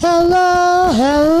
hello, hello.